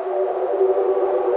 どうも。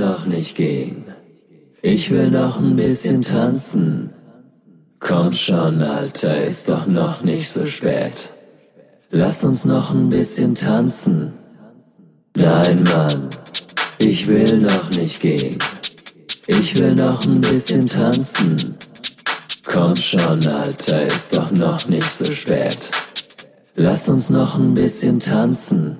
Noch nicht gehen. Ich will noch ein bisschen tanzen. Komm schon, Alter, ist doch noch nicht so spät. Lass uns noch ein bisschen tanzen. Nein, Mann, ich will noch nicht gehen. Ich will noch ein bisschen tanzen. Komm schon, Alter, ist doch noch nicht so spät. Lass uns noch ein bisschen tanzen.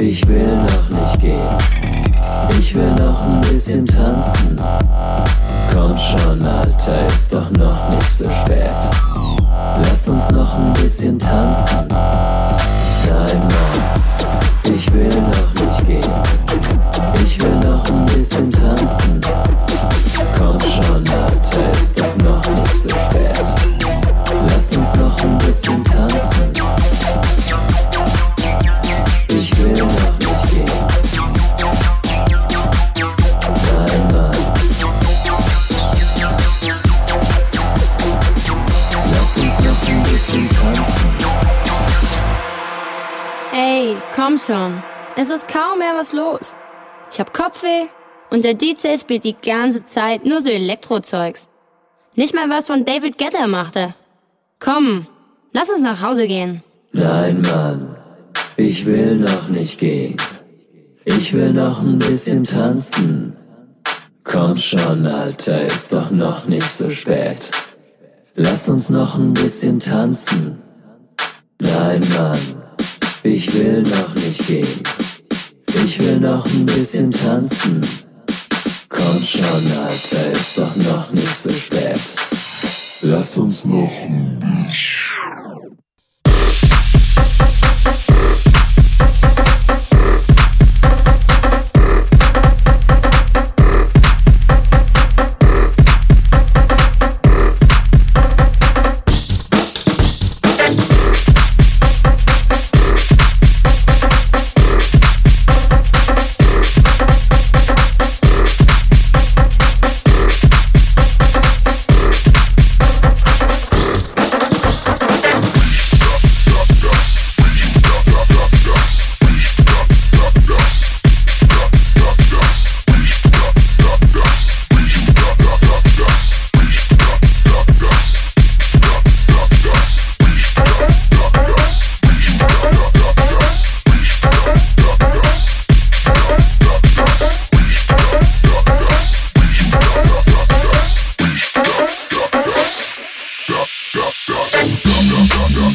Ich will noch nicht gehen. Ich will noch ein bisschen tanzen. Komm schon, Alter, ist doch noch nicht so spät. Lass uns noch ein bisschen tanzen. Nein, Mann, ich will noch nicht gehen. Schon. Es ist kaum mehr was los. Ich hab Kopfweh und der DJ spielt die ganze Zeit nur so Elektrozeugs. Nicht mal was von David Guetta machte. Komm, lass uns nach Hause gehen. Nein, Mann, ich will noch nicht gehen. Ich will noch ein bisschen tanzen. Komm schon, Alter, ist doch noch nicht so spät. Lass uns noch ein bisschen tanzen. Nein, Mann, ich will noch nicht gehen. Ich will noch ein bisschen tanzen. Komm schon, Alter, ist doch noch nicht so spät. Lass uns noch ein I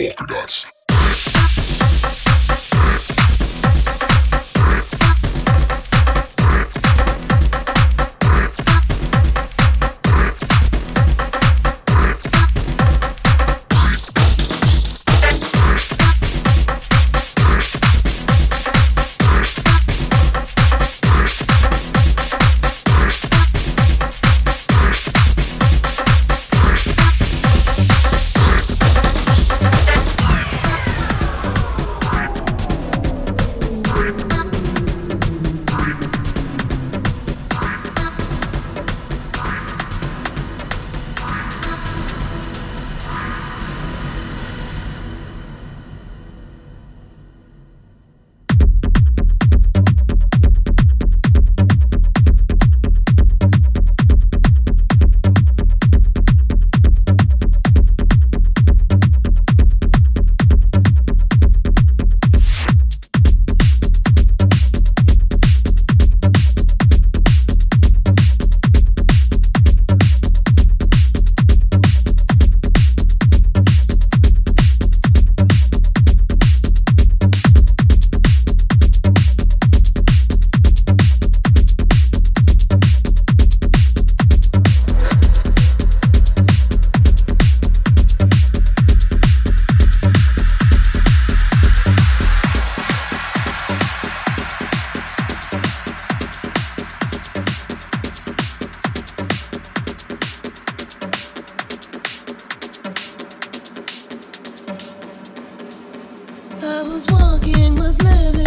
polka dots. Was walking, was living.